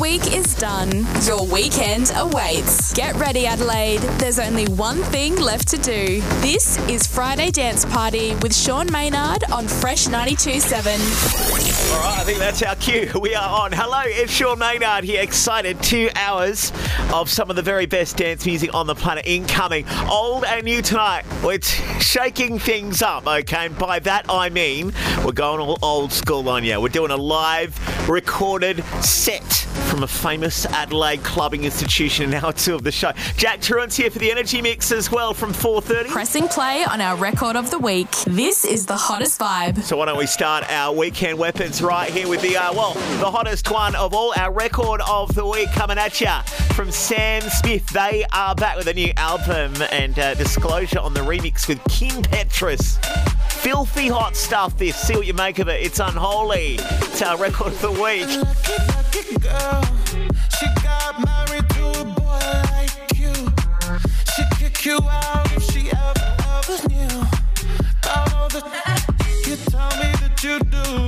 week is done. Your weekend awaits. Get ready, Adelaide. There's only one thing left to do. This is Friday Dance Party with Sean Maynard on Fresh 92.7. All right, I think that's our cue. We are on. Hello, it's Sean Maynard here. Excited. Two hours of some of the very best dance music on the planet incoming. Old and new tonight. It's shaking things up, okay? And by that I mean we're going all old school on you. We're doing a live recorded set from a famous Adelaide clubbing institution in hour two of the show. Jack Truant's here for the energy mix as well from 4.30. Pressing play on our record of the week. This is the hottest vibe. So why don't we start our weekend weapons right here with the, uh, well, the hottest one of all, our record of the week coming at you from Sam Smith. They are back with a new album and uh, disclosure on the remix with Kim Petras. Filthy hot stuff this. See what you make of it. It's unholy. It's our record of the week. Girl. She got married to a boy like you. She kick you out she me that you do.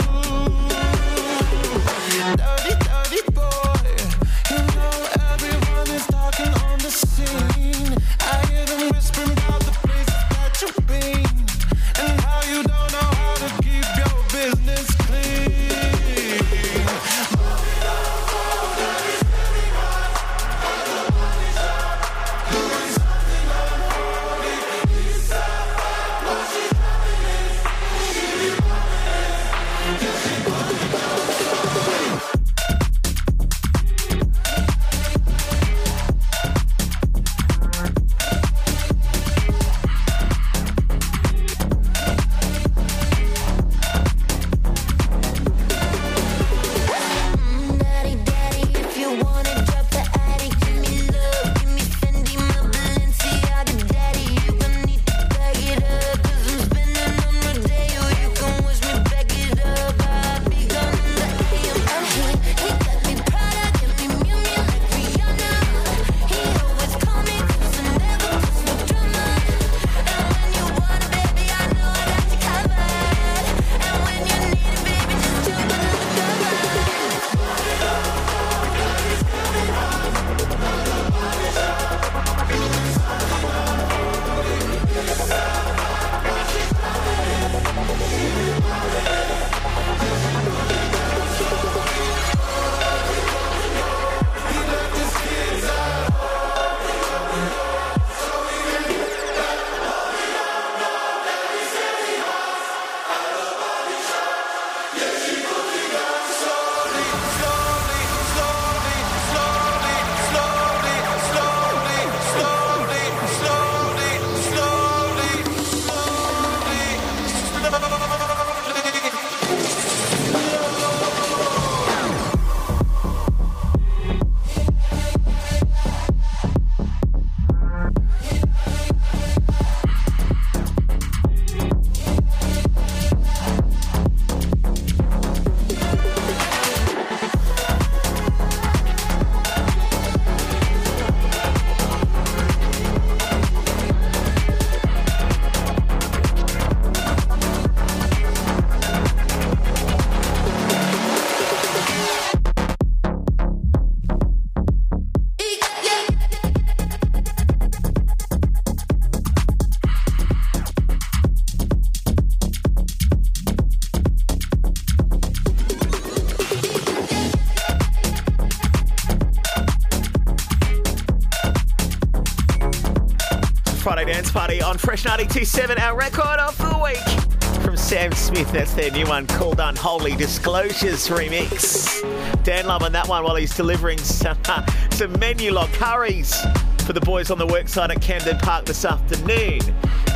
On Fresh 92.7, our record of the week from Sam Smith. That's their new one called Unholy Disclosures Remix. Dan Love on that one while he's delivering some, uh, some Menulog curries for the boys on the worksite at Camden Park this afternoon.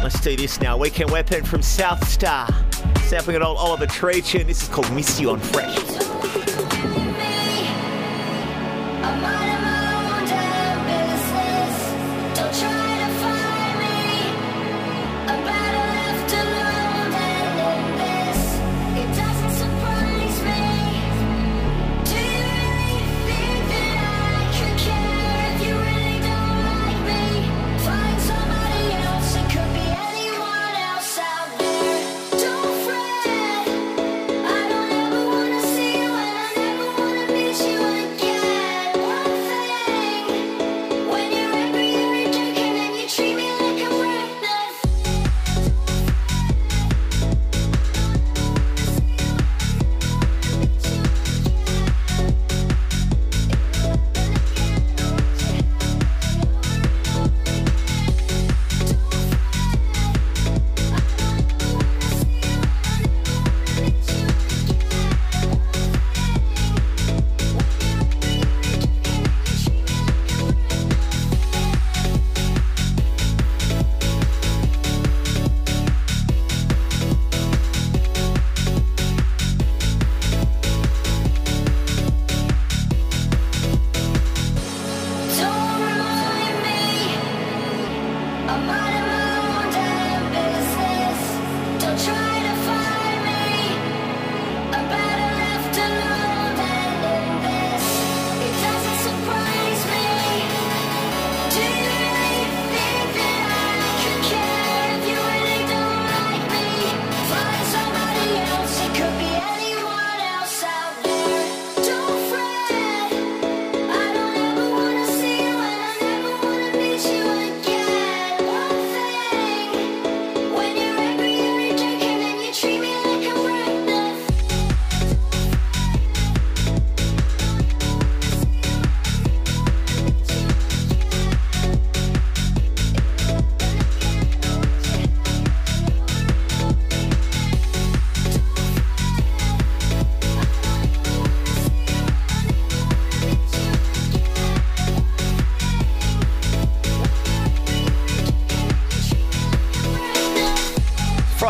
Let's do this now. Weekend Weapon from Southstar. Sampling an old Oliver Tree tune. This is called Miss You on Fresh.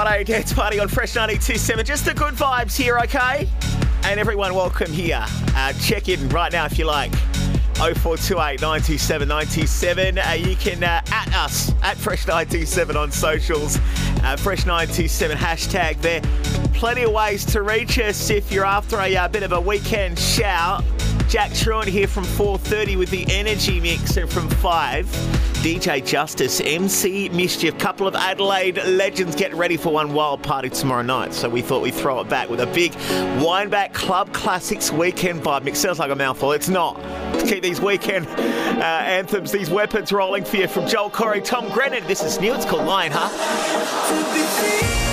Friday dance party on Fresh 92.7. Just the good vibes here, okay? And everyone, welcome here. Uh, check in right now if you like. 0428 927 927. Uh, you can uh, at us at Fresh 927 on socials. Uh, Fresh 927 hashtag there. Plenty of ways to reach us if you're after a uh, bit of a weekend shout. Jack Truant here from 4.30 with the Energy Mix and from 5, DJ Justice, MC Mischief, couple of Adelaide legends getting ready for one wild party tomorrow night. So we thought we'd throw it back with a big Wineback Club Classics weekend vibe mix. Sounds like a mouthful. It's not. Let's keep these weekend uh, anthems, these weapons rolling for you from Joel Corry, Tom Grennan. This is new. It's called Lion, huh?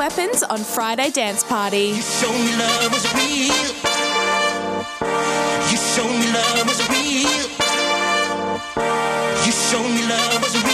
Weapons on Friday Dance Party. You show me love was real. You show me love was real.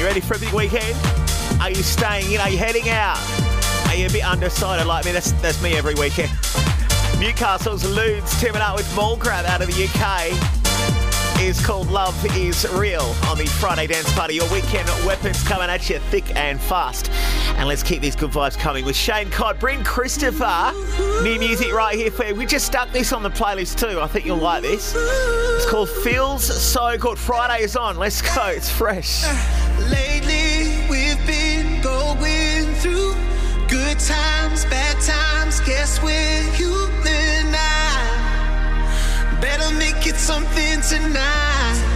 You ready for a big weekend? Are you staying in? Are you heading out? Are you a bit undecided like me? That's, that's me every weekend. Newcastle's Loods teaming up with Mall Grab out of the UK is called Love is Real on the Friday Dance Party. Your weekend weapons coming at you thick and fast. And let's keep these good vibes coming with Shane Codd. Bring Christopher. New music right here for you. We just stuck this on the playlist too. I think you'll like this. It's called Feels So Good. Friday is on. Let's go. It's fresh. Lately, we've been going through good times, bad times. Guess we're human now. Better make it something tonight.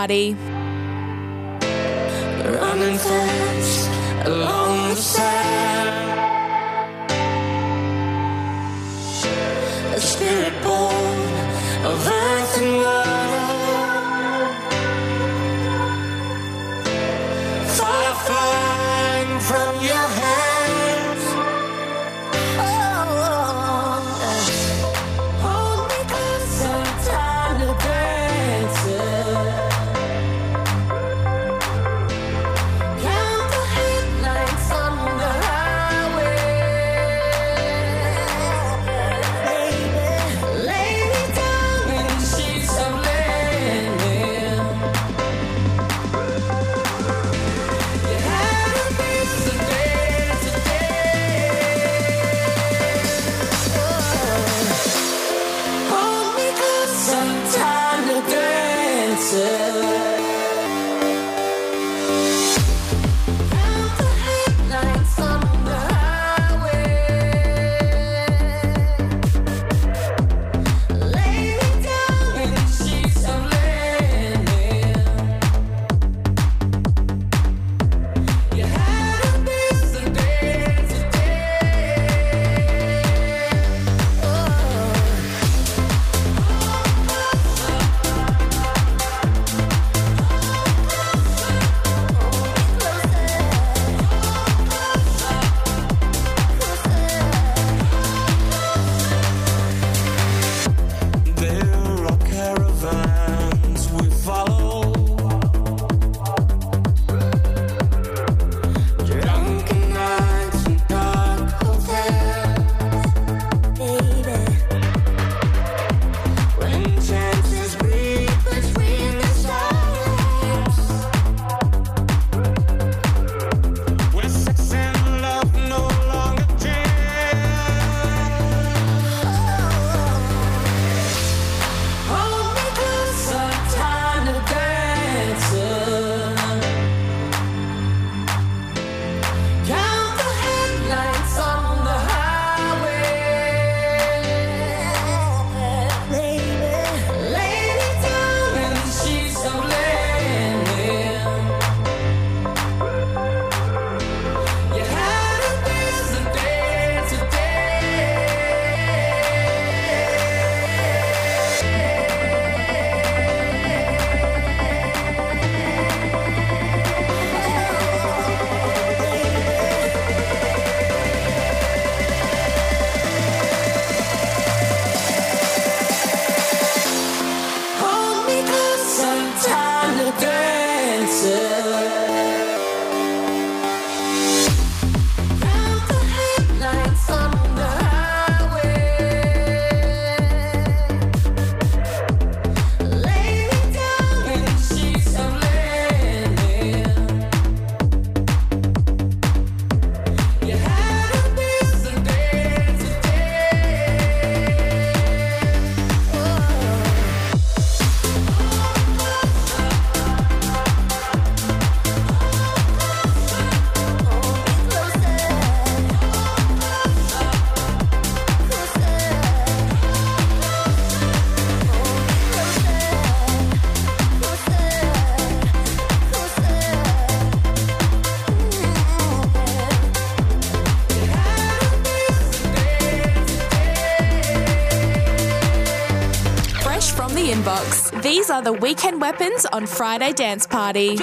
body. The weekend weapons on Friday Dance Party.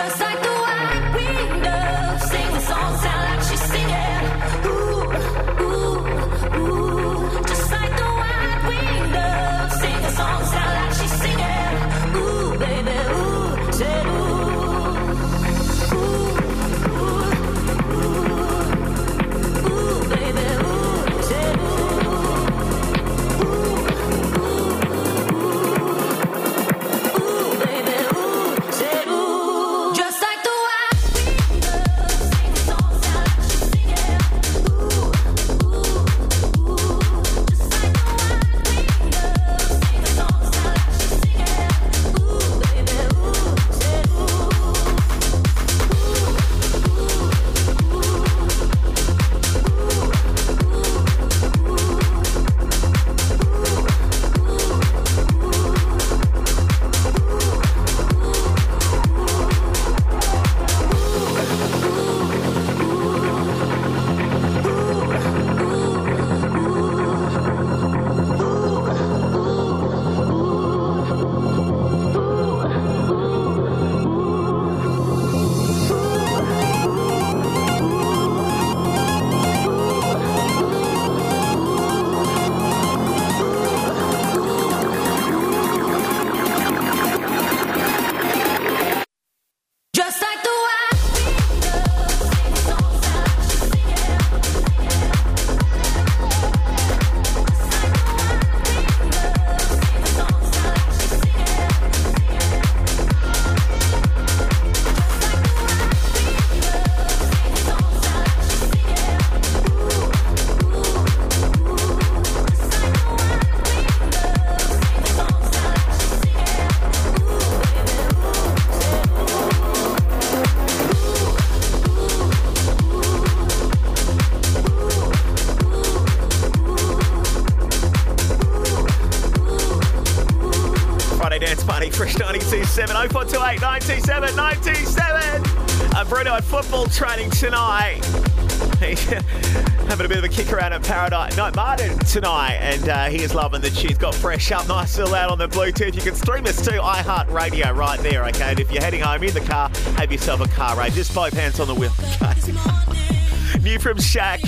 0428 927 927. Uh, Bruno at football training tonight. Having a bit of a kick around at Paradise. No, Martin tonight, and uh, he is loving the tunes. Got fresh up nice and loud on the Bluetooth. You can stream us to iHeartRadio right there, okay? And if you're heading home in the car, have yourself a car rave. Just both hands on the wheel? New from Schak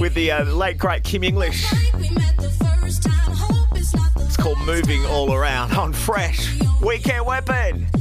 with the uh, late great Kim English. It's called Moving All Around on Fresh. Weekend Weapon.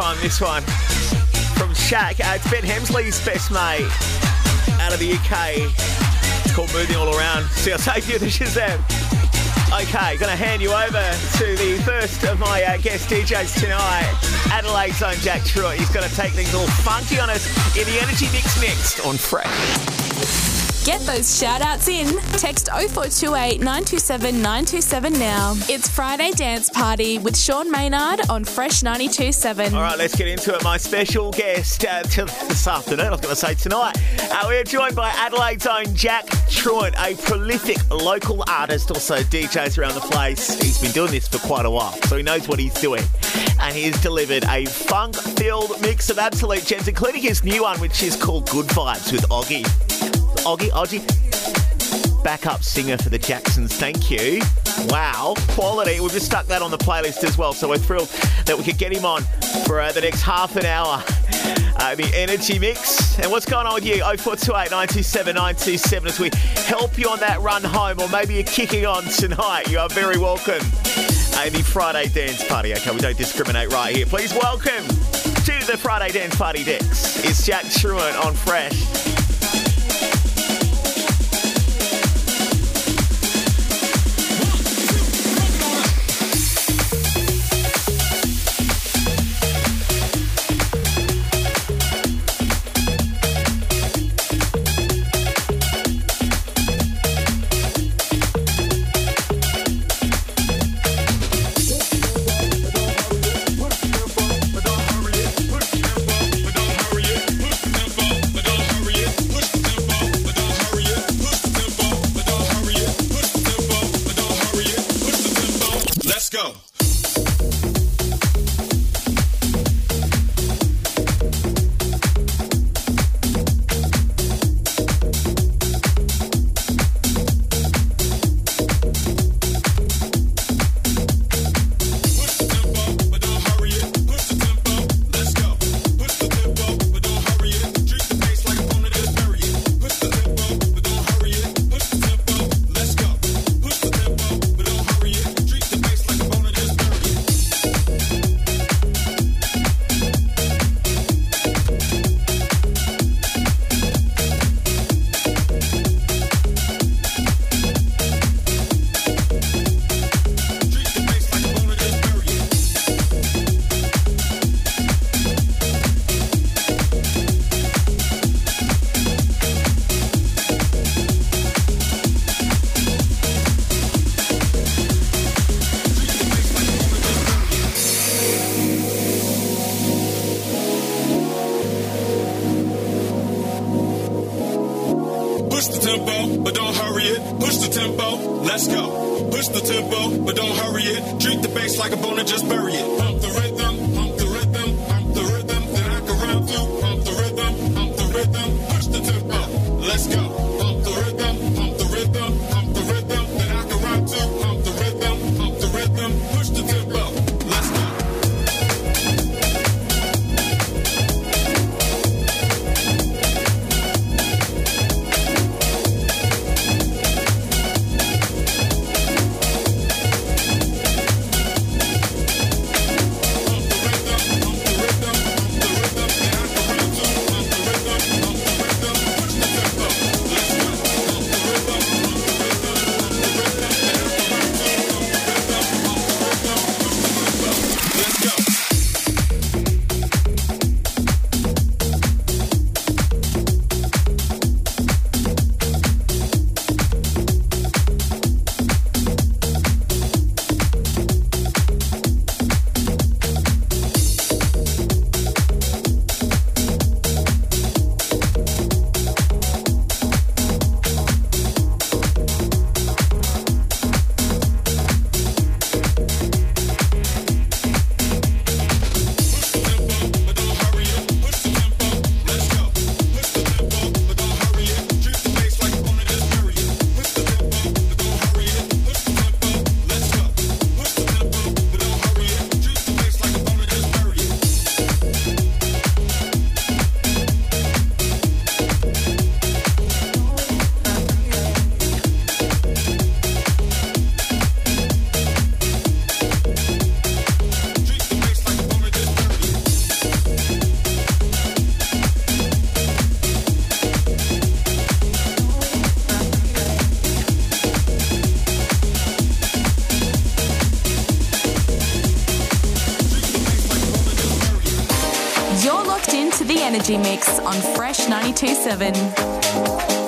Time, this one. From Schak. Uh, it's Ben Hemsley's best mate out of the UK. It's called Moving All Around. See, I'll take you to Shazam. Okay, to hand you over to the first of my uh, guest DJs tonight, Adelaide's own Jack Truant. He's to take things all funky on us in the Energy Mix next on Fresh. Get those shout outs in. Text 0428 927 927 now. It's Friday Dance Party with Sean Maynard on Fresh 927. All right, let's get into it. My special guest uh, till this afternoon, I was going to say tonight, uh, we're joined by Adelaide's own Jack Truant, a prolific local artist, also DJs around the place. He's been doing this for quite a while, so he knows what he's doing. And he has delivered a funk filled mix of absolute gems, including his new one, which is called Good Vibes with Oggy. Oggy, Oggy, backup singer for the Jacksons. Thank you. Wow, quality. We've just stuck that on the playlist as well, so we're thrilled that we could get him on for uh, the next half an hour. Uh, the energy mix. And what's going on with you? 0428 927 927 as we help you on that run home, or maybe you're kicking on tonight. You are very welcome. The Friday dance party. Okay, we don't discriminate right here. Please welcome to the Friday dance party decks. It's Jack Truant on Fresh. Energy Mix on Fresh 92.7.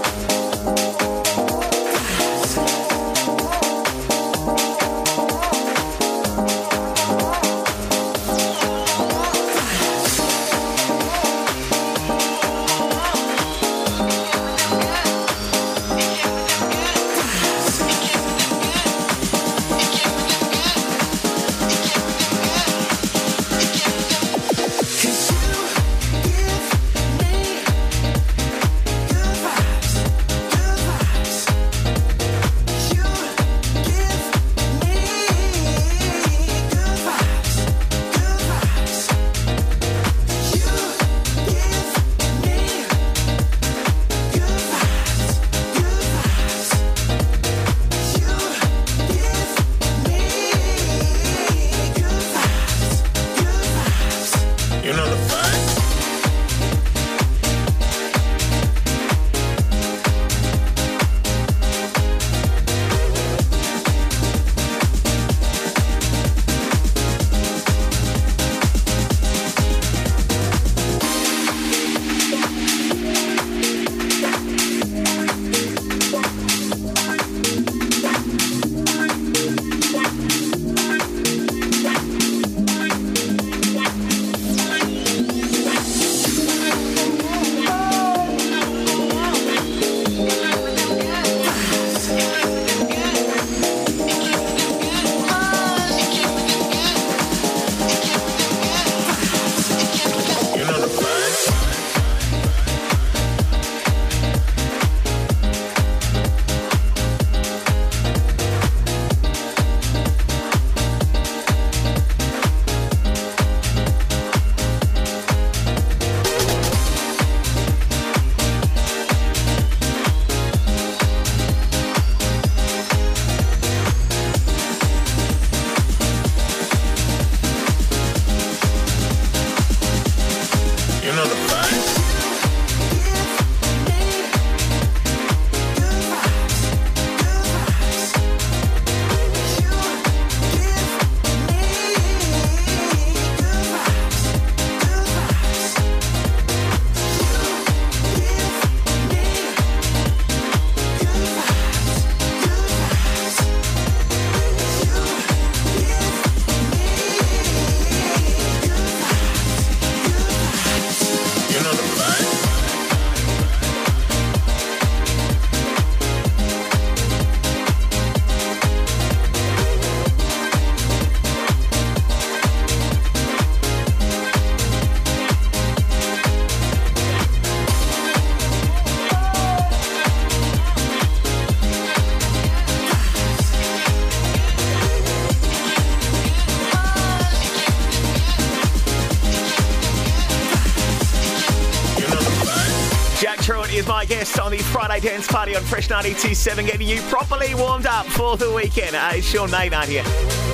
Truant is my guest on the Friday Dance Party on Fresh 92.7, getting you properly warmed up for the weekend. Uh, it's Sean Maynard here.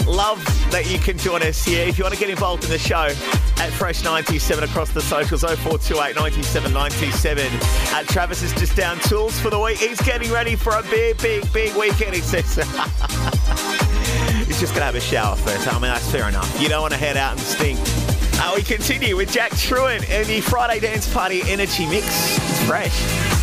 Love that you can join us here. If you want to get involved in the show at Fresh 97 across the socials, 0428 97 97. Uh, Travis is just down tools for the week. He's getting ready for a big, big, big weekend, he says. He's just going to have a shower first. I mean, that's fair enough. You don't want to head out and stink. Uh, we continue with Jack Truant and the Friday Dance Party Energy Mix. It's fresh.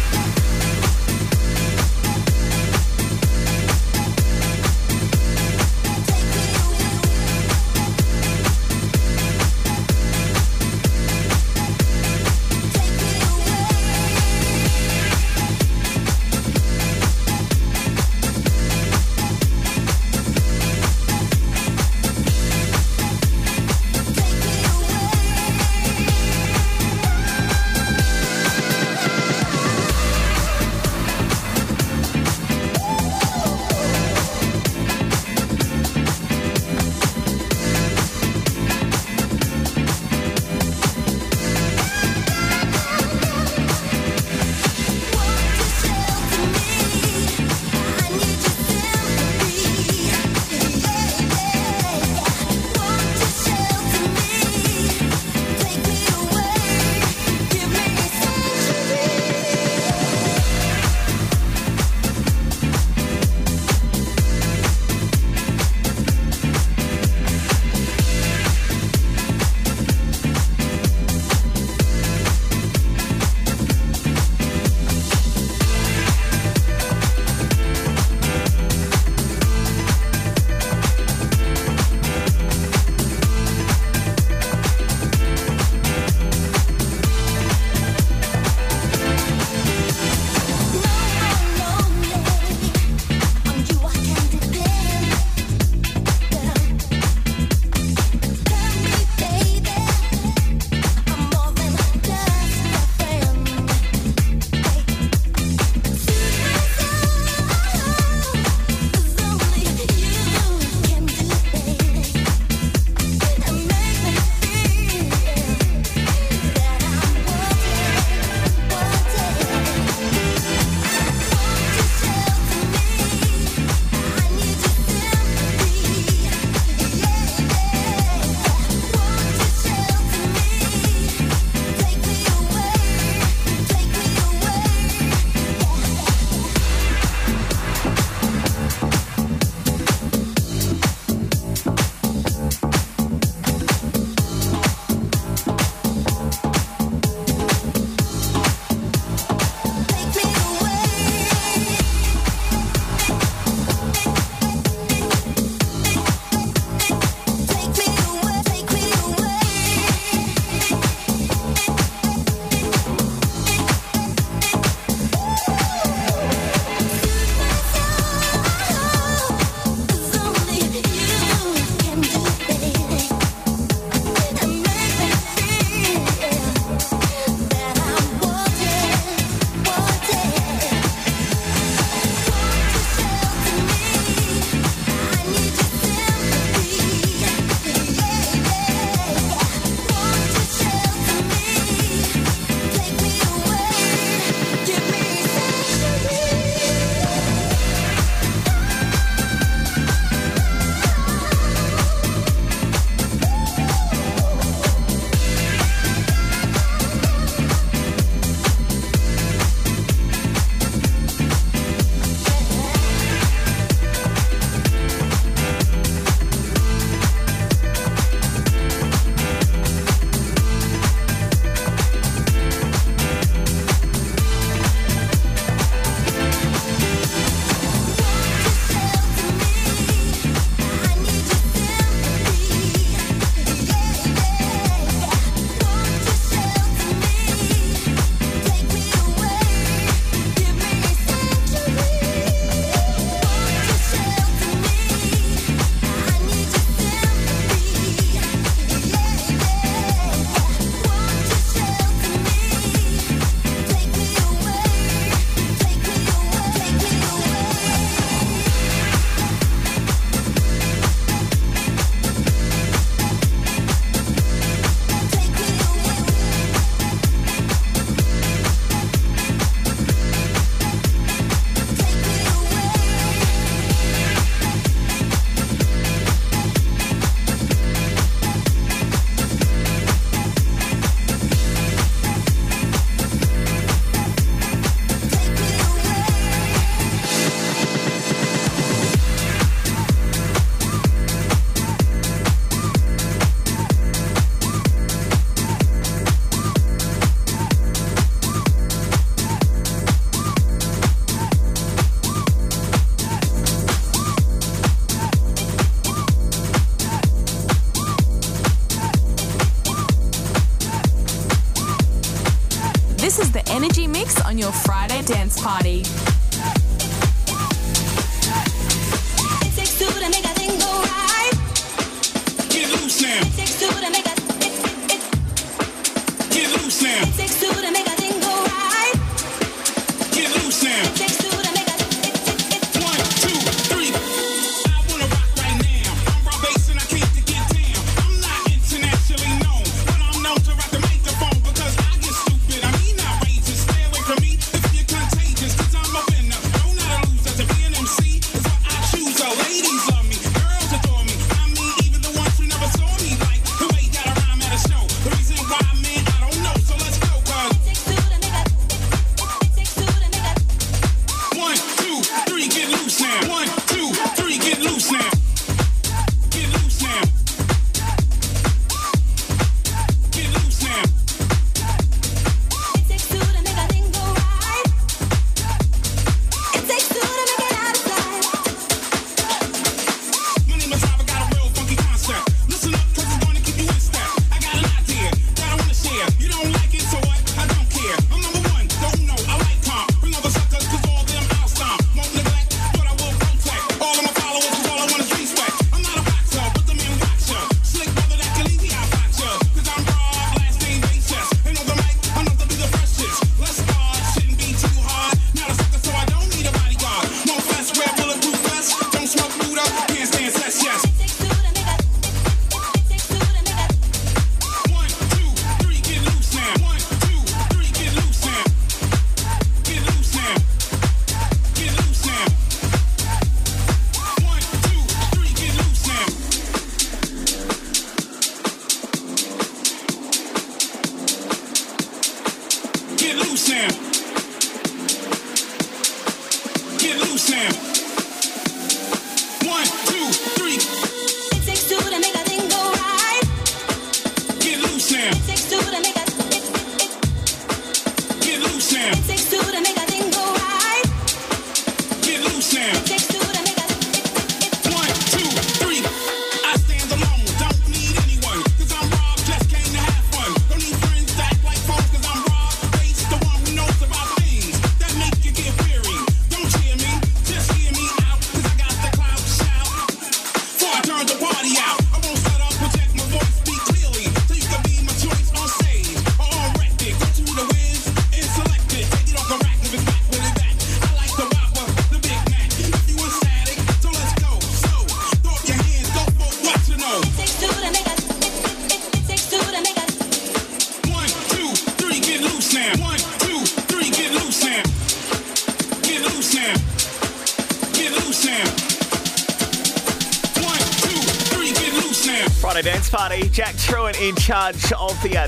dance party.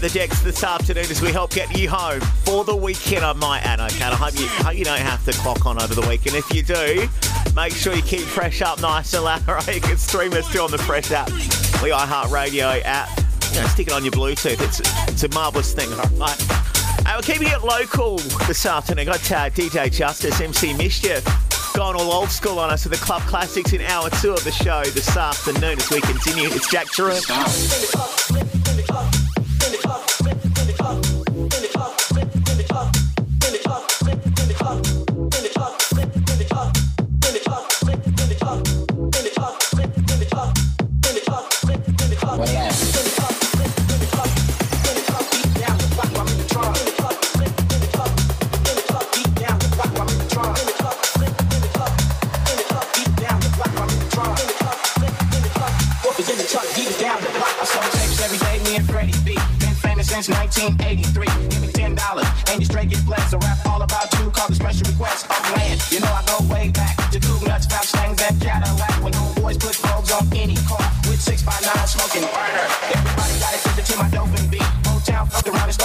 the decks this afternoon as we help get you home for the weekend. I might add, okay? I hope you, hope you don't have to clock on over the weekend. If you do, make sure you keep Fresh Up nice and loud, right? You can stream us too on the Fresh App, the iHeartRadio app. You know, stick it on your Bluetooth. It's, it's a marvellous thing, all right? Uh, we're keeping it local this afternoon. Got uh, DJ Justice, MC Mischief gone all old school on us with the club classics in hour two of the show this afternoon as we continue. It's Jack Drew.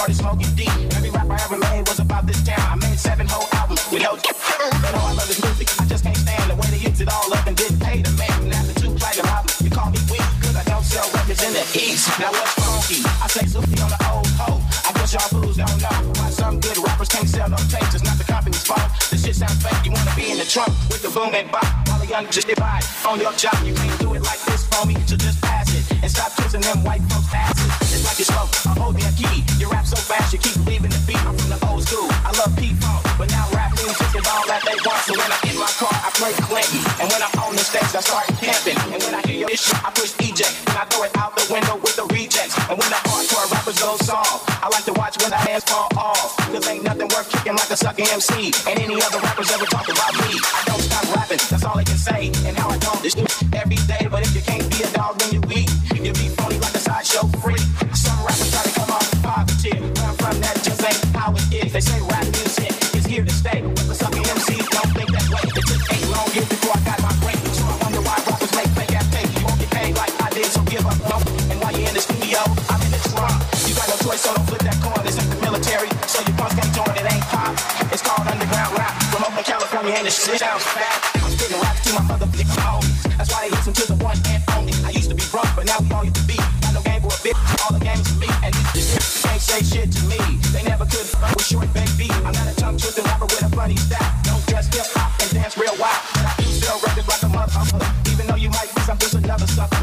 started smoking deep. Every rap I ever made was about this town. I made seven whole albums with no. But all I love is music. I just can't stand the way they hits it all up and didn't pay the man. Now the two play the problem. You call me weak, cause I don't sell records in the east. Now what's funky? I say Soupy on the old hoe. I guess y'all fools don't know why some good rappers can't sell no tapes. It's not the company's fault. This shit sounds fake. You wanna be in the trunk with the boom and bop. All the young just divide on your job. You can't do it like this, me. So just pass it and stop kissing them white folks' asses. I'm holding a key. You rap so fast, you keep leaving the beat. I'm from the old school. I love people, but now rap music is all that they want. So when I'm in my car, I play Clinton, and when I'm on the stage, I start camping. And when I hear your shit, I push eject, and I throw it out the window with the rejects. And when the a rappers old song, I like to watch when the hands fall off. Cause ain't nothing worth kicking like a sucking MC. And any other rappers ever talk about me. I don't stop rapping, that's all I can say. And how I don't this every day, but if you can't be a dog, then you weak. You be phony like a sideshow freak. They say rap music is here to stay. But the sucker MCs don't think that way. It took eight long years before I got my break. So I wonder why rappers make fake tape. You won't get paid like I did, so give up. No. And while you're in the studio, I'm in the trunk. You got no choice, so don't flip that coin. This ain't the military, so you punks can't join. It ain't pop. It's called underground rap. From Oakland, California, and the shit sounds fat. I'm spitting raps to my motherfucking homies. That's why they listen to the one and only. I used to be broke, but now we all say shit to me. They never could fuck with short baby. I'm not a tongue twisting rapper with a funny style. Don't dress hip hop and dance real wild. But I do sell records like a motherfucker. Even though you might think I'm just another sucker.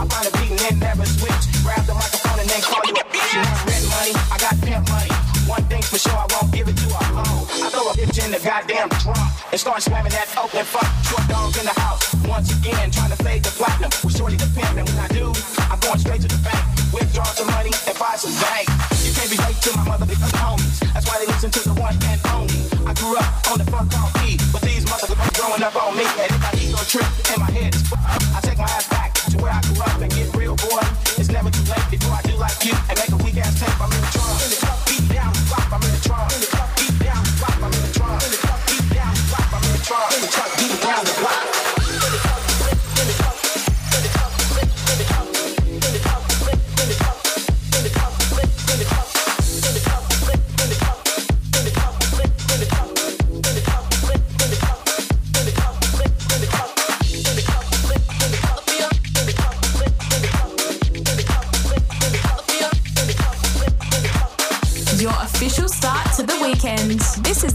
I find a beat and then never switch. Grab the microphone and then call you a bitch. You want rent money? I got pimp money. One thing's for sure, I won't give it to a hoe. Uh-huh. I throw a bitch in the goddamn trunk and start slamming that open fuck. Short dog in the house. Once again, trying to fade the platinum. With shorty the pimp, and when I do, I'm going straight to the bank. Homies. That's why they listen to the one and only. I grew up on the fuck off E, but these motherfuckers growing up on me. And if my ego trip in my head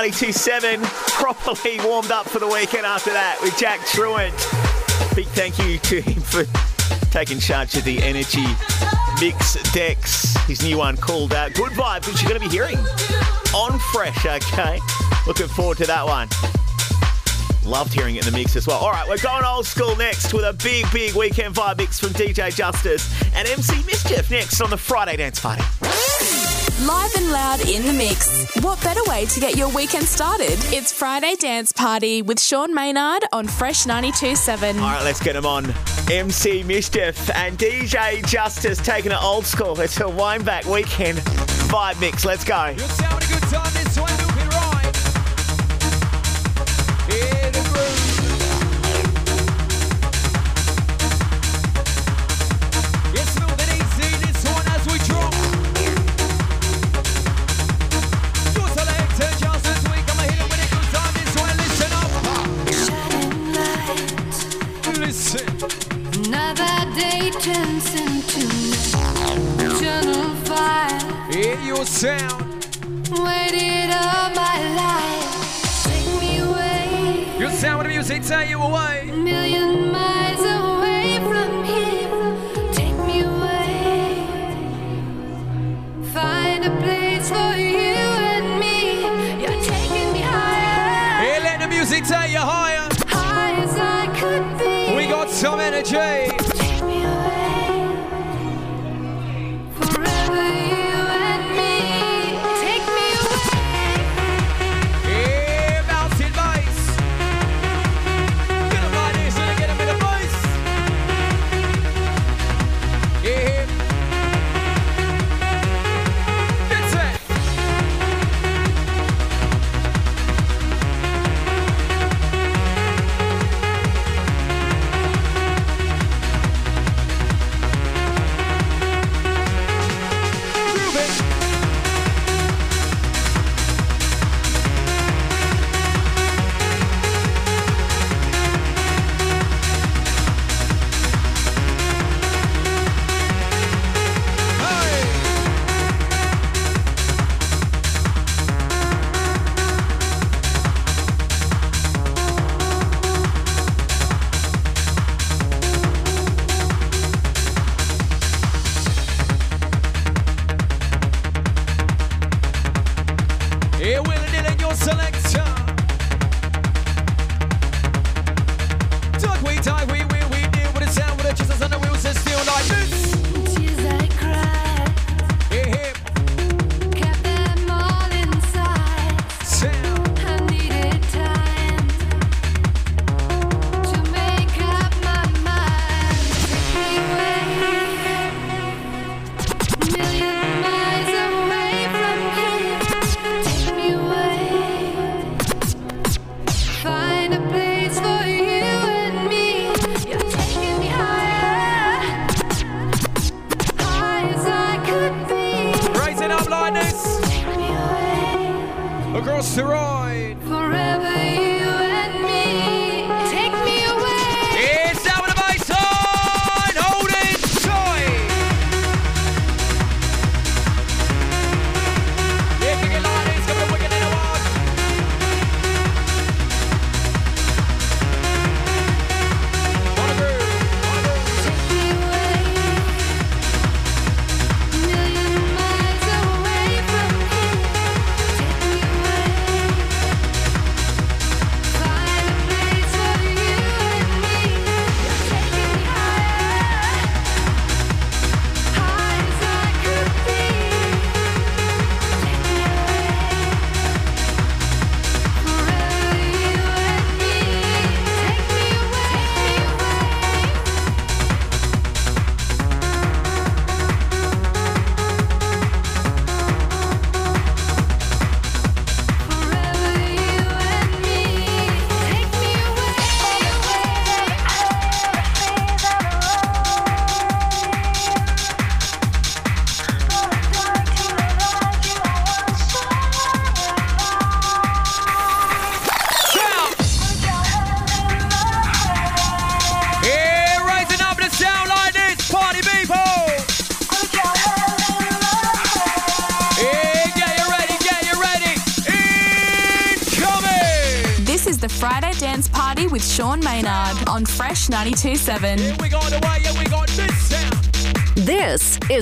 92.7 properly warmed up for the weekend after that with Jack Truant. Big thank you to him for taking charge of the energy mix decks. His new one called uh, Good Vibes, which you're going to be hearing on Fresh, okay? Looking forward to that one. Loved hearing it in the mix as well. All right, we're going old school next with a big, big weekend vibe mix from DJ Justice and MC Mischief next on the Friday Dance Party. Live and loud in the mix. What better way to get your weekend started? It's Friday Dance Party with Sean Maynard on Fresh 92.7. All right, let's get them on. MC Mischief and DJ Justice taking it old school. It's a wineback weekend vibe mix. Let's go.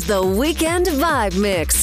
the Weekend Vibe Mix.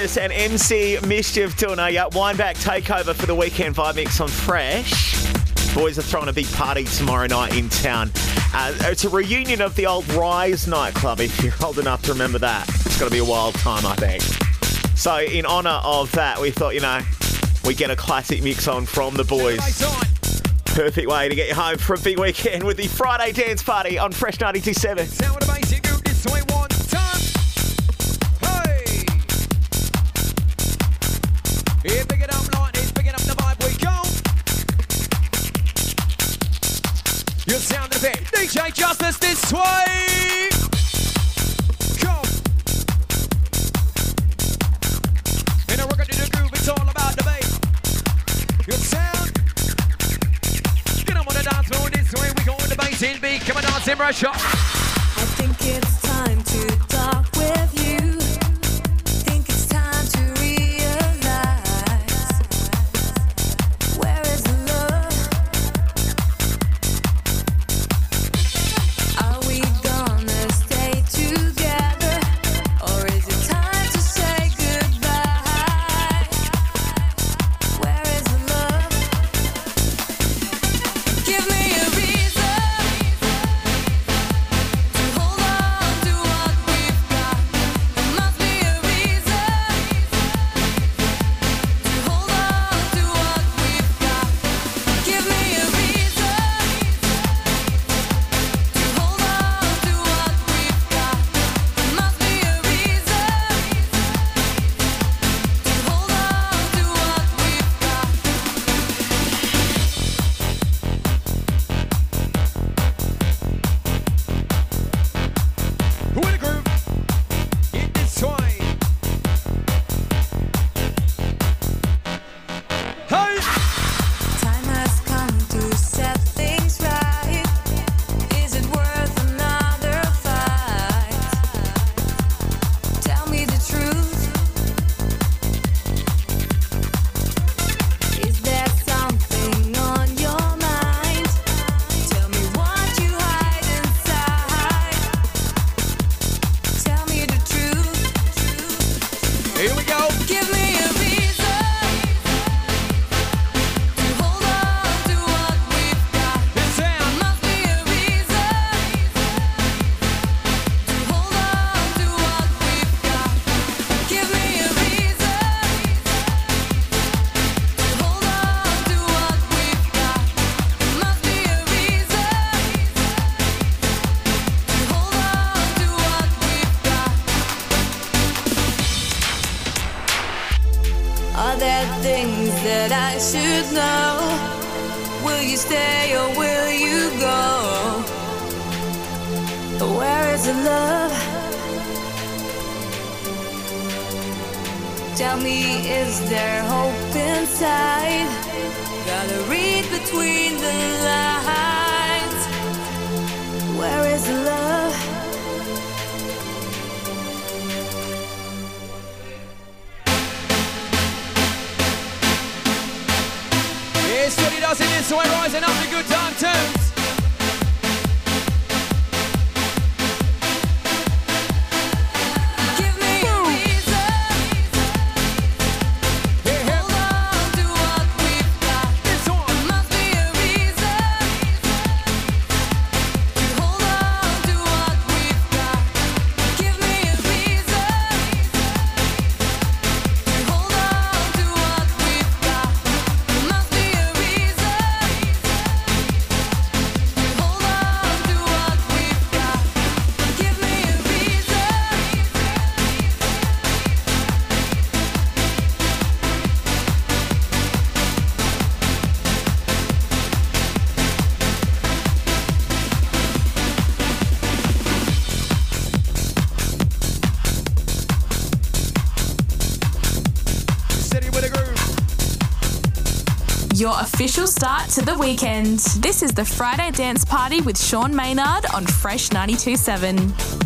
And MC Mischief Tilnaya. Wineback takeover for the weekend vibe mix on Fresh. Boys are throwing a big party tomorrow night in town. Uh, it's a reunion of the old Rise nightclub, if you're old enough to remember that. It's going to be a wild time, I think. So, in honour of that, we thought, you know, we get a classic mix on from the boys. Perfect way to get you home for a big weekend with the Friday dance party on Fresh 927. official start to the weekend. This is the Friday Dance Party with Sean Maynard on Fresh 92.7.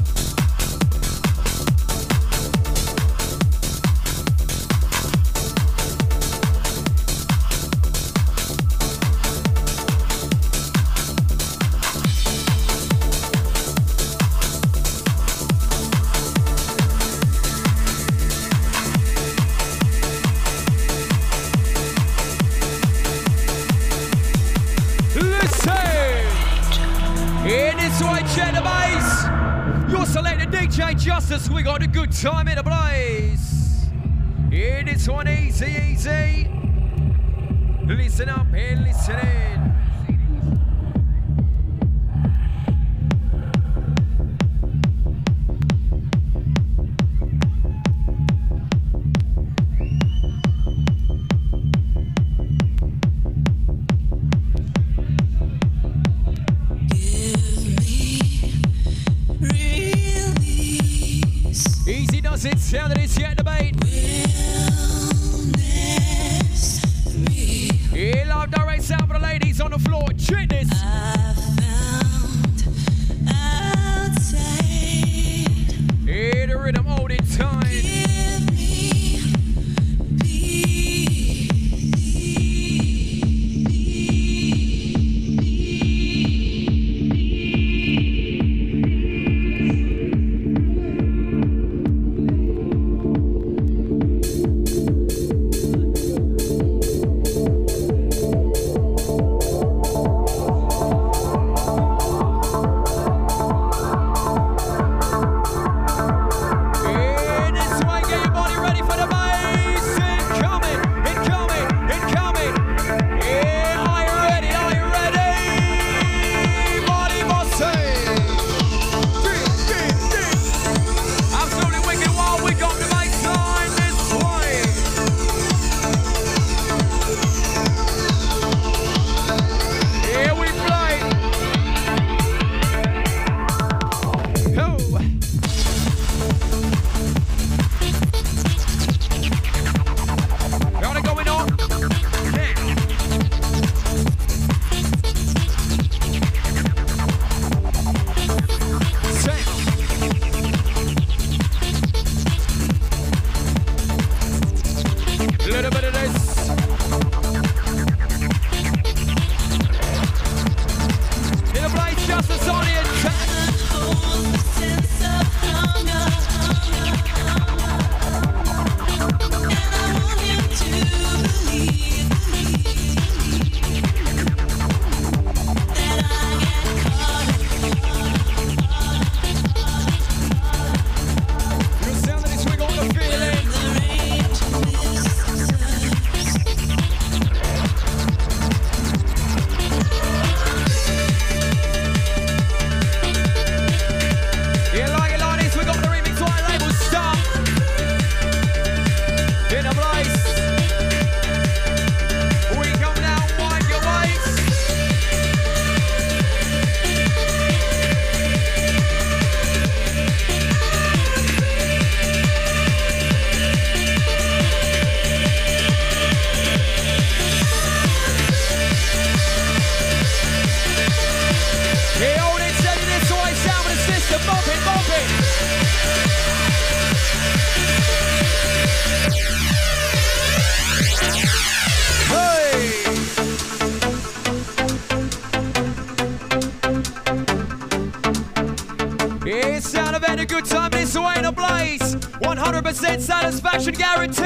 should guarantee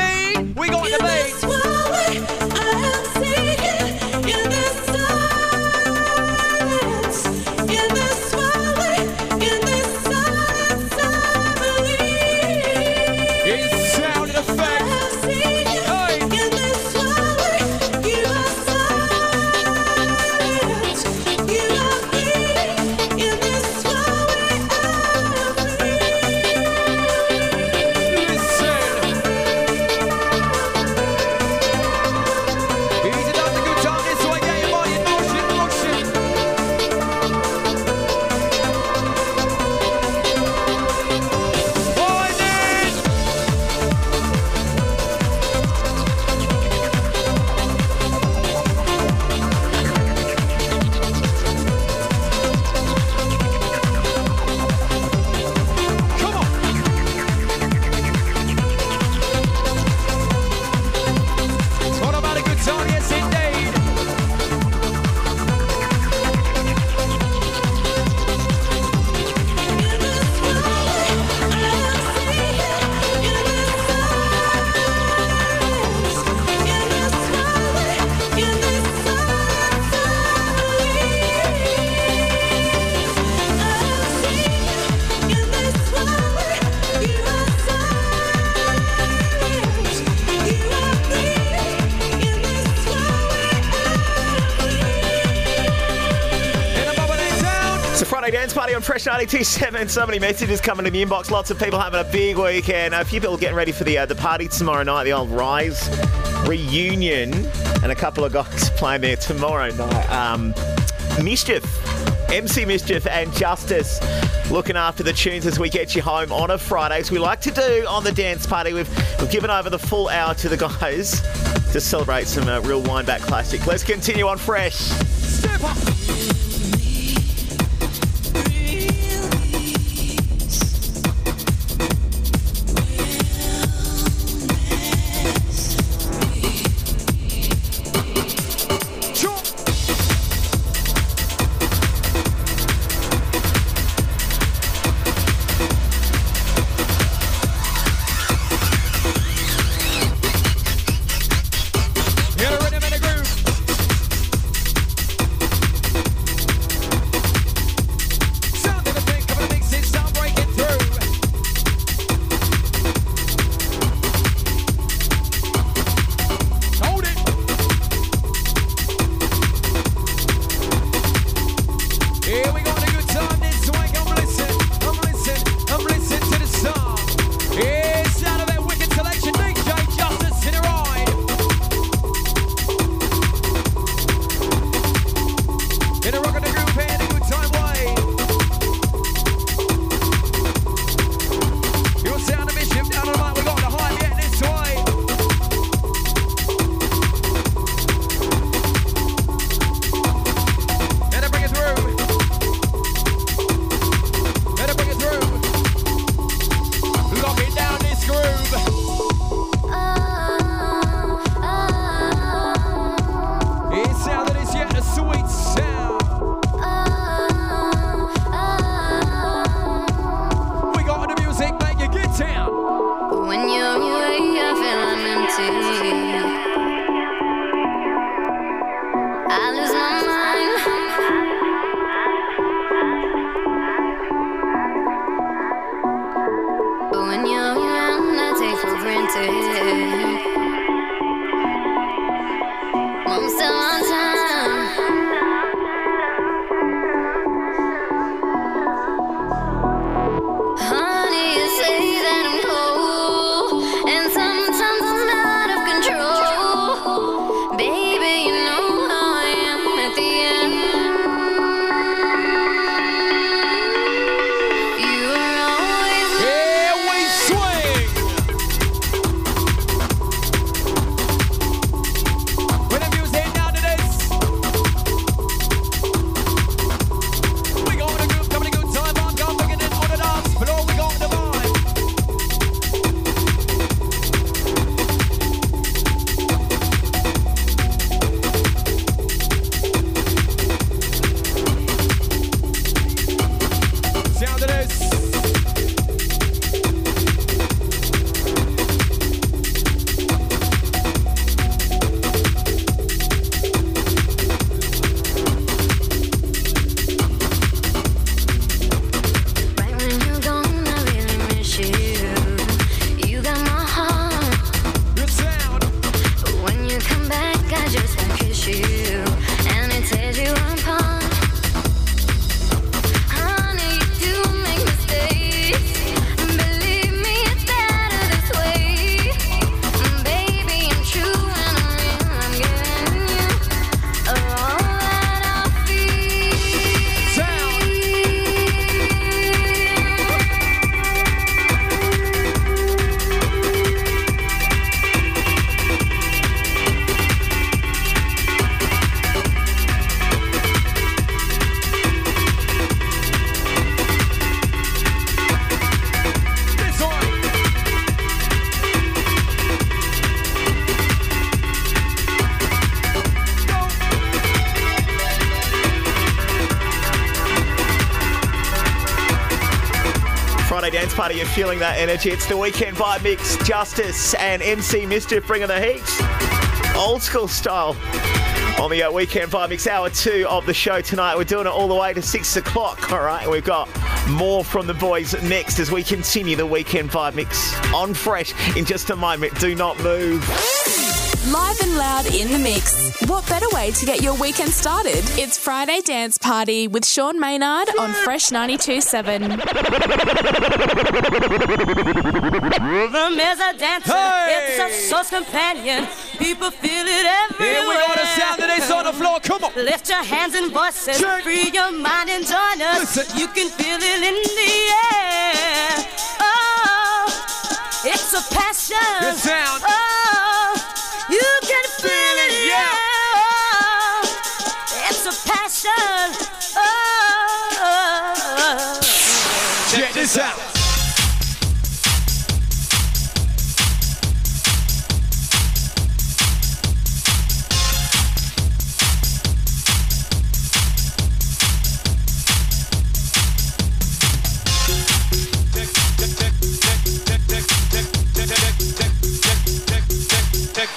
Dance Party on Fresh 927. So many messages coming in the inbox. Lots of people having a big weekend. A few people getting ready for the uh, the party tomorrow night, the old Rise reunion, and a couple of guys playing there tomorrow night. Um, Mischief, MC Mischief, and Justice looking after the tunes as we get you home on a Friday. As we like to do on the dance party, we've, we've given over the full hour to the guys to celebrate some uh, real wineback classic. Let's continue on Fresh. home, someone's feeling that energy. It's the weekend vibe mix. Justice and MC Mischief bringing the heat, old school style. On the uh, weekend vibe mix, hour two of the show tonight. We're doing it all the way to six o'clock. All right, we've got more from the boys next as we continue the weekend vibe mix on fresh in just a moment. Do not move. Live and loud in the mix. What better way to get your weekend started? It's Friday Dance Party with Sean Maynard on Fresh 92.7. Rhythm is a dancer, hey! it's a source companion. People feel it everywhere. Here we go, the sound that is on the floor, come on. Lift your hands and voices, Check. free your mind and join us. Listen. You can feel it in the air. Oh, it's a passion. Good sound. Oh,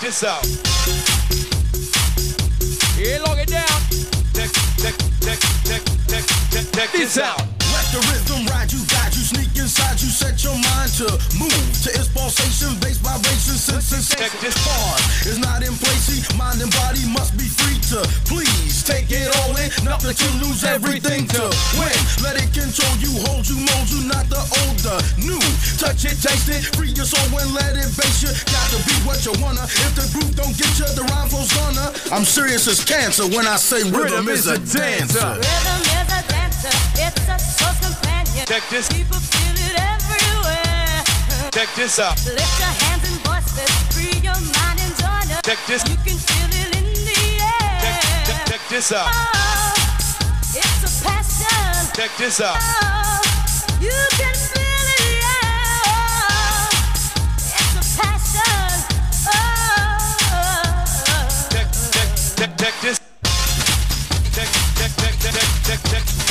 this out. Yeah, lock it down. Check, check, check, check, check, check, check this out. Let the rhythm ride you you set your mind to move to its pulsation, bass vibration, senses. Heart is not in place, mind and body must be free to please take it all in. Nothing to lose, everything to win. Let it control you, hold you, mold you, not the older, new. Touch it, taste it, free your soul and let it base you. Got to be what you wanna. If the group don't get you, the rhyme flows gonna. I'm serious as cancer when I say rhythm, rhythm is, a dancer. Rhythm is a dancer, it's a social Check this. People feel it everywhere. Check this out. Lift your hands and voices. Free your mind and join us. Check this. You can feel it in the air. Check, check, check this out. Oh, it's a passion. Check this out. Oh, you can feel it, yeah. It's a passion. Oh. Check, check, check, check this. Check, check, check, check, check, check.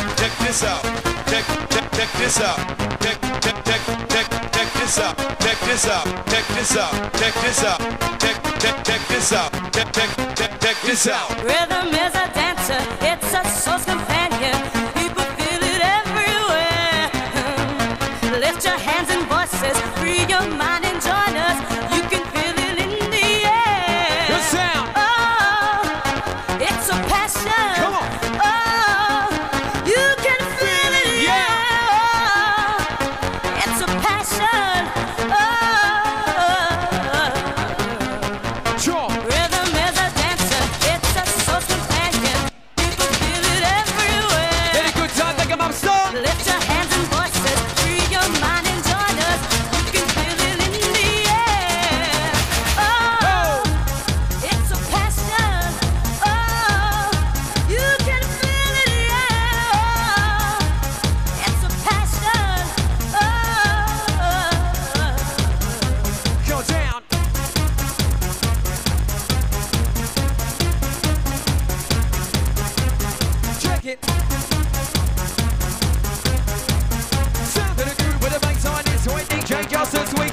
check this out. Check, check, check this out. Check, check, check, check, check this out. Check this out. Check this out. Check this out. Check, check, check this out. Check, check, check, check this out. Rhythm is a dancer. It's a soul's companion. People feel it everywhere. Lift your hands and voices. Free your mind.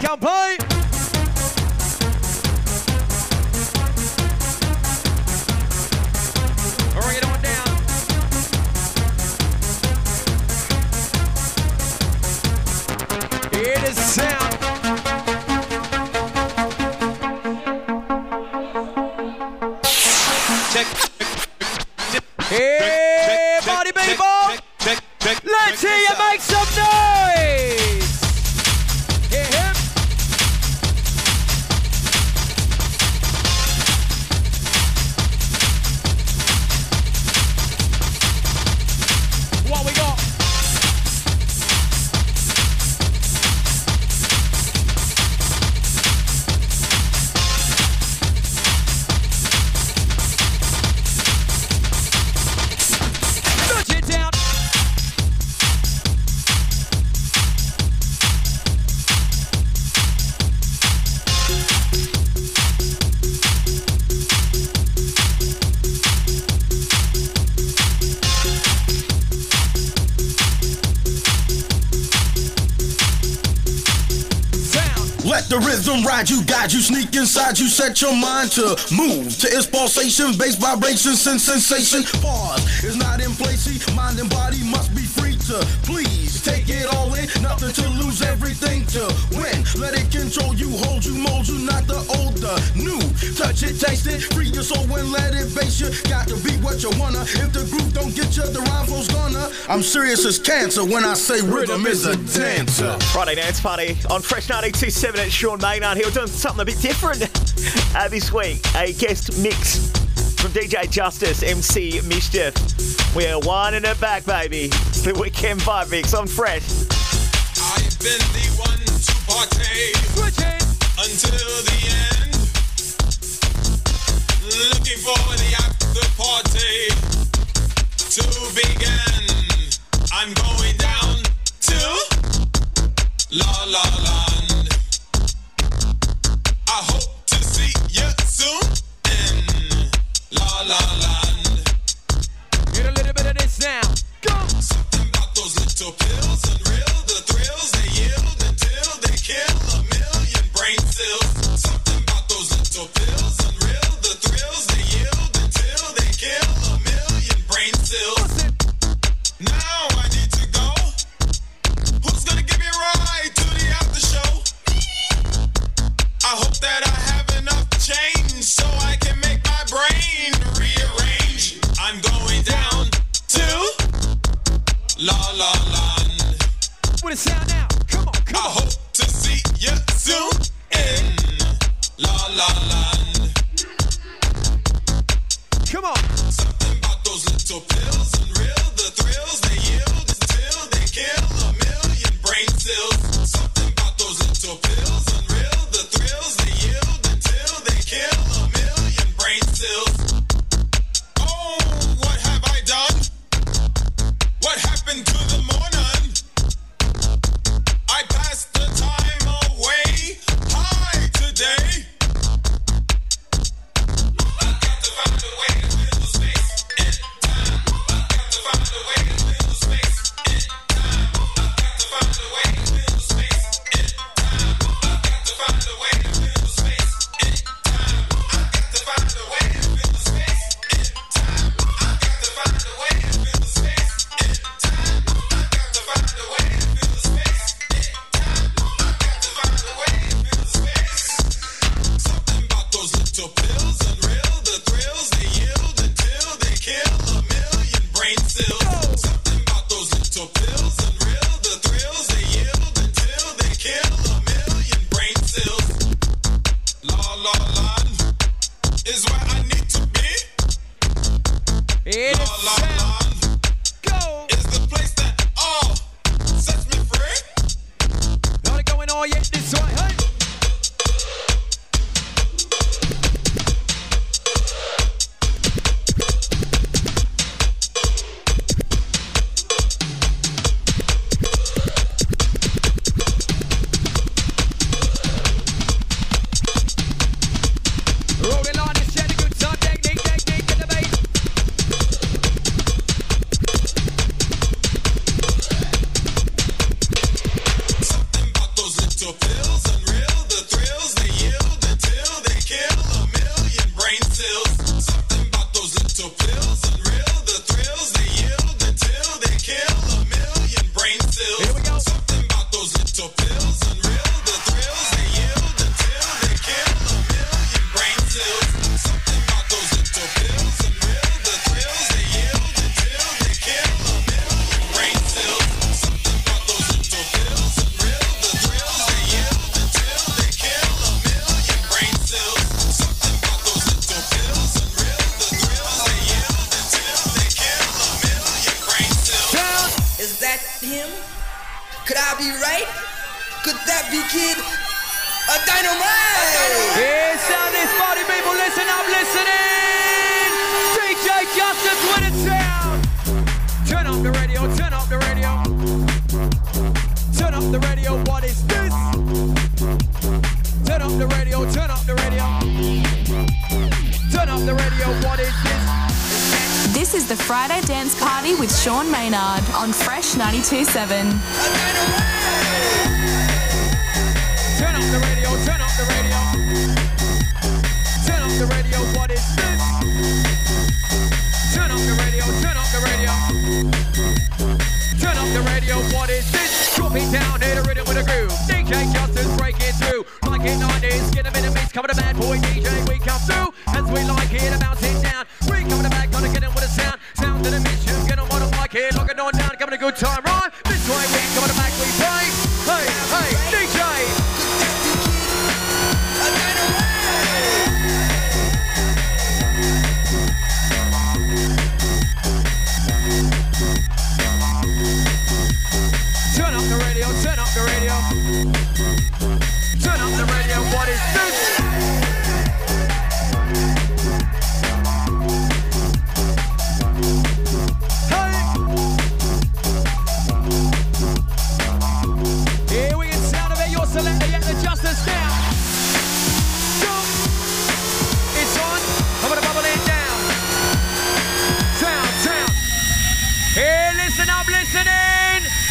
y'all play. inside, you set your mind to move to its pulsation, bass vibration, sense sensation. Pause is not in place, mind and body must be free to please take it all in. Nothing to lose, everything to win. Let it control you, hold you, mold you, not the old, the new. Touch it, taste it, free your soul and let it base Got to be what you wanna. If the group don't get you, the rifle's gonna. I'm serious as cancer when I say rhythm, rhythm is a dancer. Friday dance party on Fresh 927 at Sean Maynard here. Doing something a bit different uh, this week. A guest mix from DJ Justice, MC Mischief. We're winding it back, baby. The weekend vibe mix on Fresh. I've been the one to partake until the end. Looking forward the to begin. I'm going down to la la la.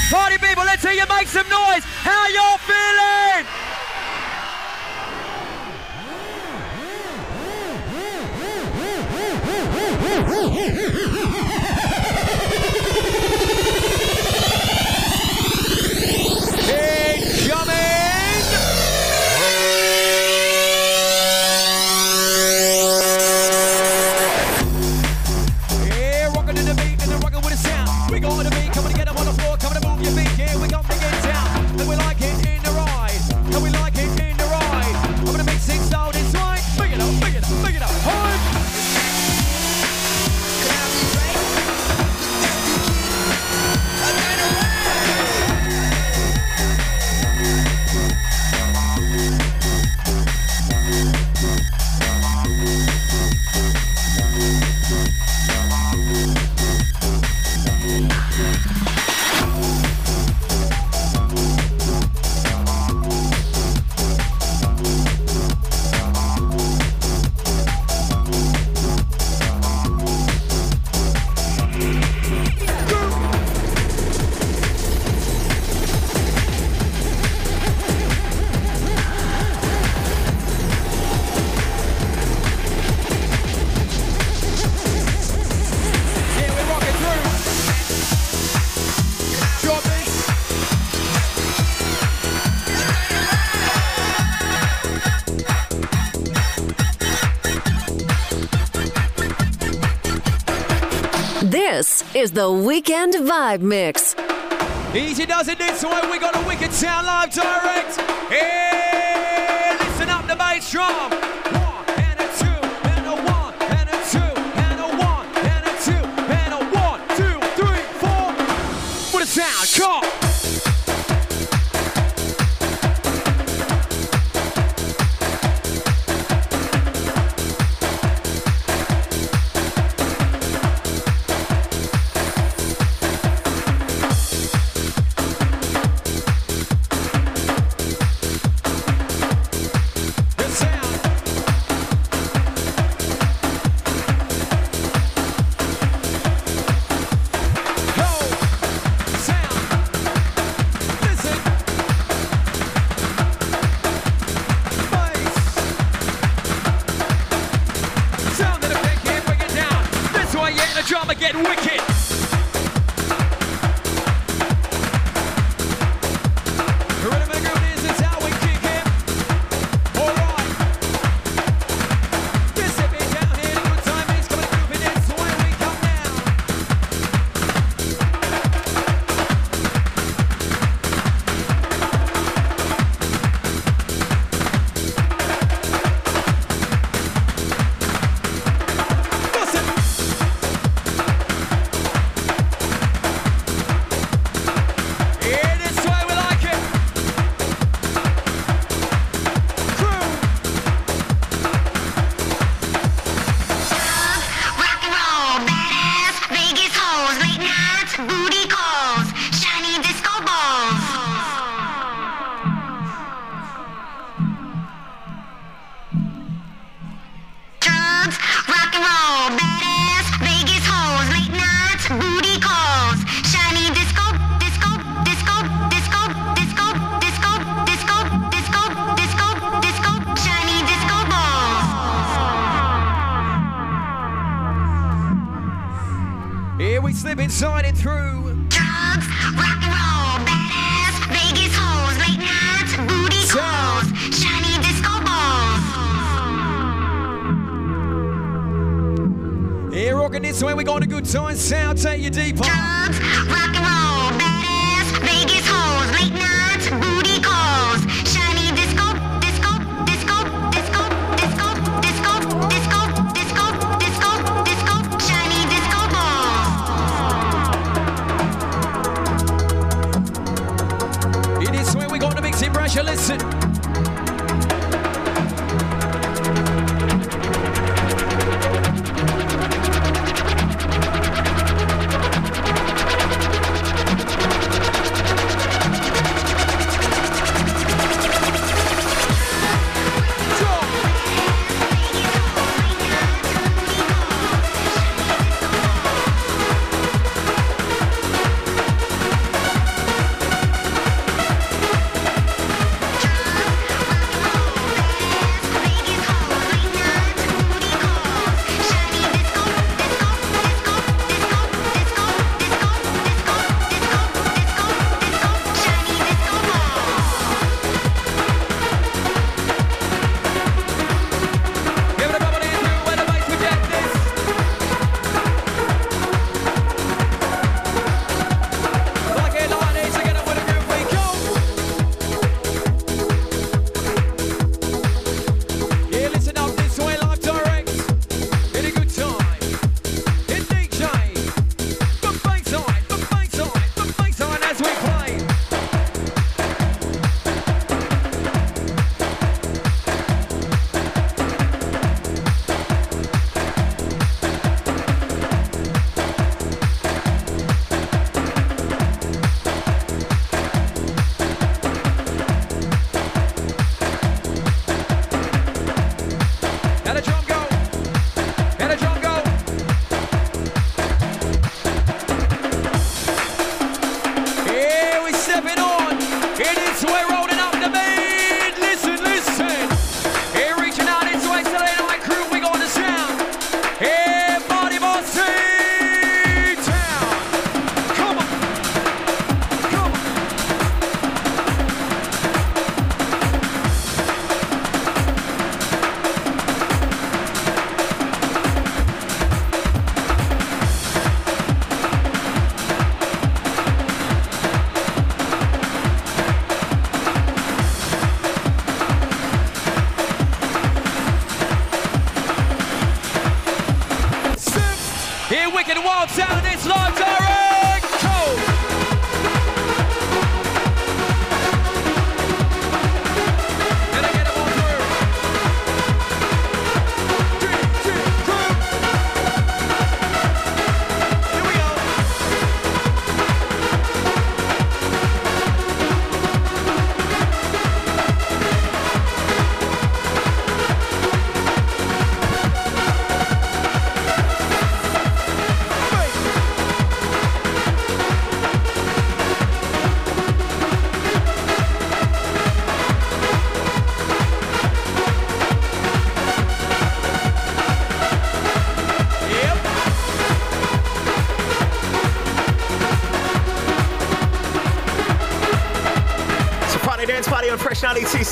Party people, let's hear you make some noise. How y'all feeling? is the Weekend Vibe Mix. Easy does it this way. We got a Wicked Sound Live Direct. Hey, listen up the bass drum.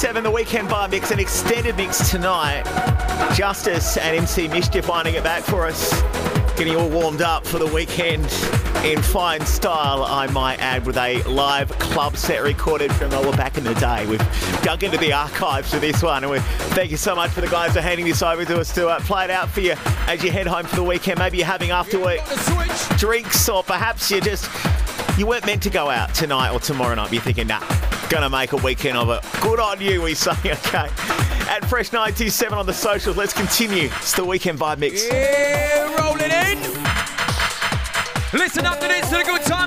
7, the weekend bar mix, an extended mix tonight. Justice and MC Mischief finding it back for us. Getting all warmed up for the weekend in fine style, I might add, with a live club set recorded from oh, back in the day. We've dug into the archives for this one, and we thank you so much for the guys for handing this over to us to uh, play it out for you as you head home for the weekend. Maybe you're having after work drinks, or perhaps you just you weren't meant to go out tonight or tomorrow night. You're thinking, nah, gonna make a weekend of it. Good on you, we say. Okay. At Fresh 97 on the socials, let's continue. It's the weekend vibe mix. Yeah, rolling in. Listen up to this, to the good time.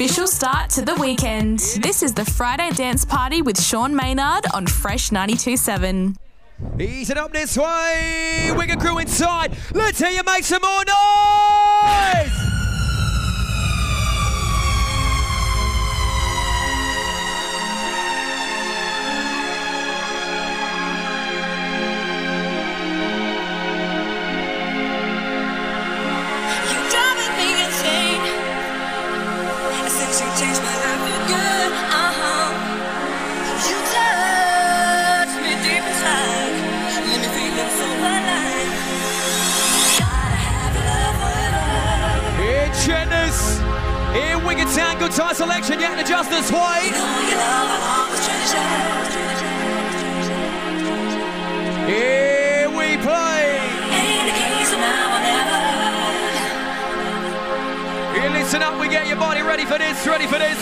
official start to the weekend. This is the Friday Dance Party with Sean Maynard on Fresh 92.7. Easing up this way. Wigger crew inside. Let's hear you make some more noise. Miss White. Here we play. Here, listen up. We get your body ready for this. Ready for this.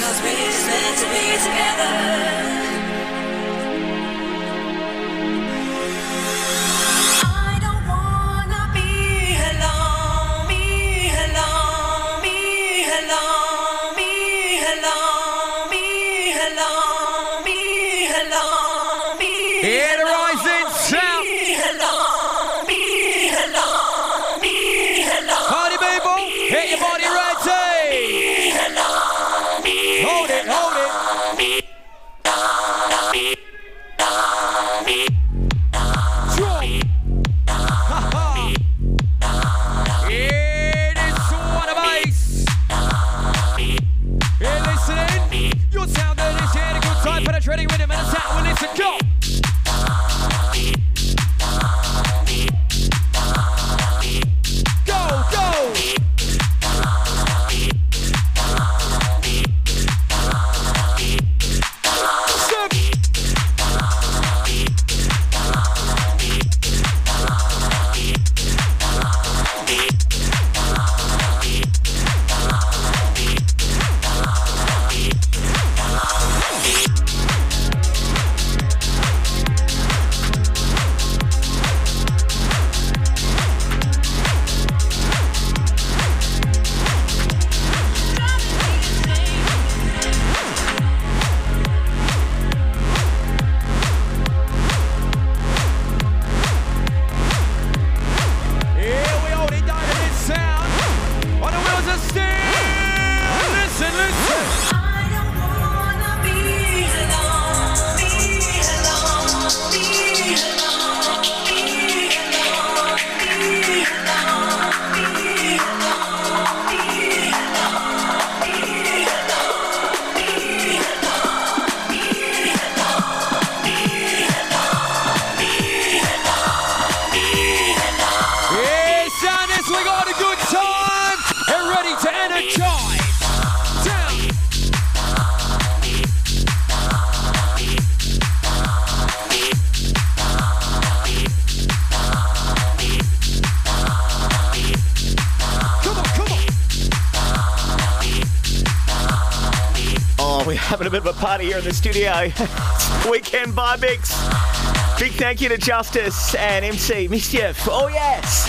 Studio. Weekend vibe. Big thank you to Justice and MC Mischief. Oh, yes.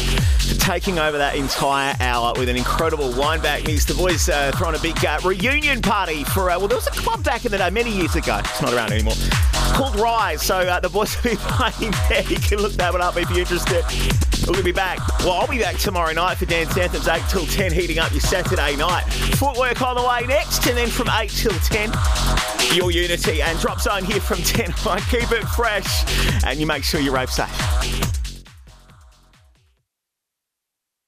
Taking over that entire hour with an incredible wind back mix. The boys uh, throwing a big uh, reunion party for, uh, well, there was a club back in the day many years ago. It's not around anymore. Called Rise. So uh, the boys will be playing there. You can look that one up if you're interested. We'll be back. Well, I'll be back tomorrow night for Dance Anthems, 8 till 10, heating up your Saturday night. Footwork on the way next, and then from 8 till 10, your Unity and Drop Zone here from 10 on. Keep it fresh, and you make sure you rape safe.